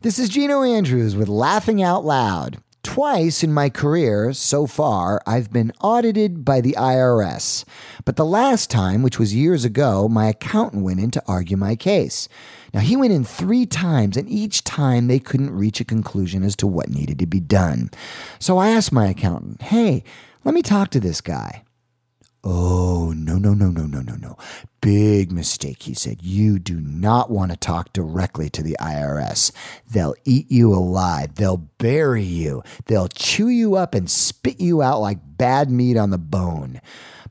This is Gino Andrews with Laughing Out Loud. Twice in my career so far, I've been audited by the IRS. But the last time, which was years ago, my accountant went in to argue my case. Now, he went in three times, and each time they couldn't reach a conclusion as to what needed to be done. So I asked my accountant, hey, let me talk to this guy. Oh, no, no, no, no, no, no, no. Big mistake, he said. You do not want to talk directly to the IRS. They'll eat you alive. They'll bury you. They'll chew you up and spit you out like bad meat on the bone.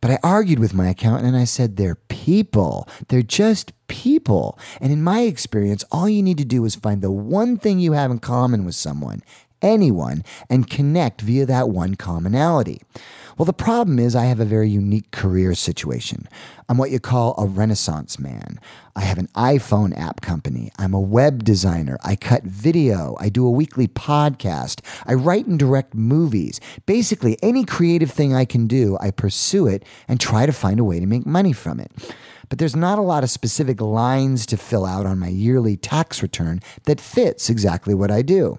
But I argued with my accountant and I said, they're people. They're just people. And in my experience, all you need to do is find the one thing you have in common with someone, anyone, and connect via that one commonality. Well, the problem is I have a very unique career situation. I'm what you call a renaissance man. I have an iPhone app company. I'm a web designer. I cut video. I do a weekly podcast. I write and direct movies. Basically, any creative thing I can do, I pursue it and try to find a way to make money from it. But there's not a lot of specific lines to fill out on my yearly tax return that fits exactly what I do.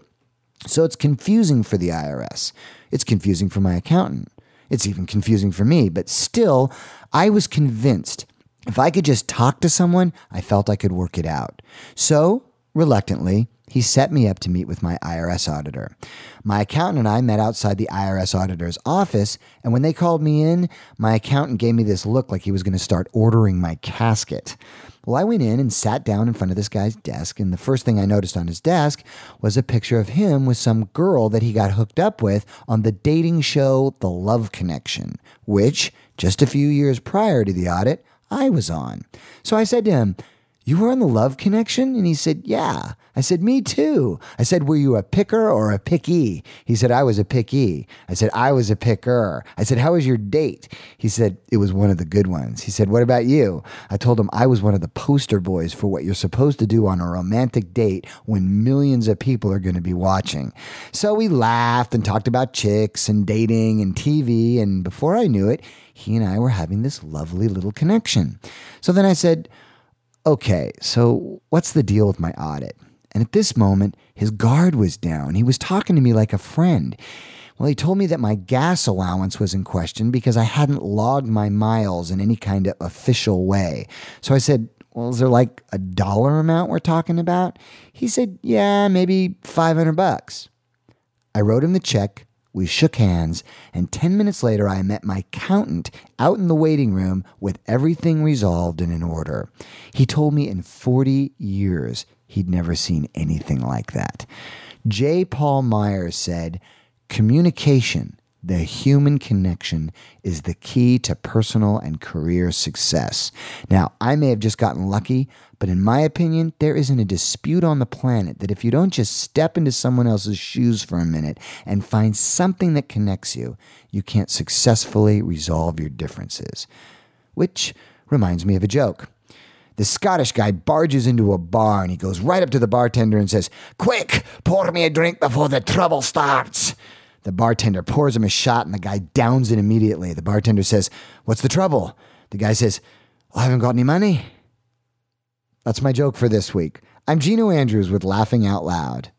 So it's confusing for the IRS. It's confusing for my accountant. It's even confusing for me, but still, I was convinced if I could just talk to someone, I felt I could work it out. So, reluctantly, he set me up to meet with my IRS auditor. My accountant and I met outside the IRS auditor's office, and when they called me in, my accountant gave me this look like he was going to start ordering my casket. Well, I went in and sat down in front of this guy's desk, and the first thing I noticed on his desk was a picture of him with some girl that he got hooked up with on the dating show The Love Connection, which, just a few years prior to the audit, I was on. So I said to him, You were on The Love Connection? And he said, Yeah. I said, Me too. I said, Were you a picker or a picky? He said, I was a picky. I said, I was a picker. I said, How was your date? He said, It was one of the good ones. He said, What about you? I told him I was one of the poster boys for what you're supposed to do on a romantic date when millions of people are going to be watching. So we laughed and talked about chicks and dating and TV. And before I knew it, he and I were having this lovely little connection. So then I said, Okay, so what's the deal with my audit? And at this moment, his guard was down. He was talking to me like a friend. Well, he told me that my gas allowance was in question because I hadn't logged my miles in any kind of official way. So I said, Well, is there like a dollar amount we're talking about? He said, Yeah, maybe 500 bucks. I wrote him the check. We shook hands, and 10 minutes later, I met my accountant out in the waiting room with everything resolved and in order. He told me in 40 years he'd never seen anything like that. J. Paul Myers said, Communication, the human connection, is the key to personal and career success. Now, I may have just gotten lucky, but in my opinion, there isn't a dispute on the planet that if you don't just step into someone else's shoes for a minute and find something that connects you, you can't successfully resolve your differences. Which reminds me of a joke. The Scottish guy barges into a bar and he goes right up to the bartender and says, Quick, pour me a drink before the trouble starts. The bartender pours him a shot and the guy downs it immediately. The bartender says, What's the trouble? The guy says, I haven't got any money. That's my joke for this week. I'm Gino Andrews with Laughing Out Loud.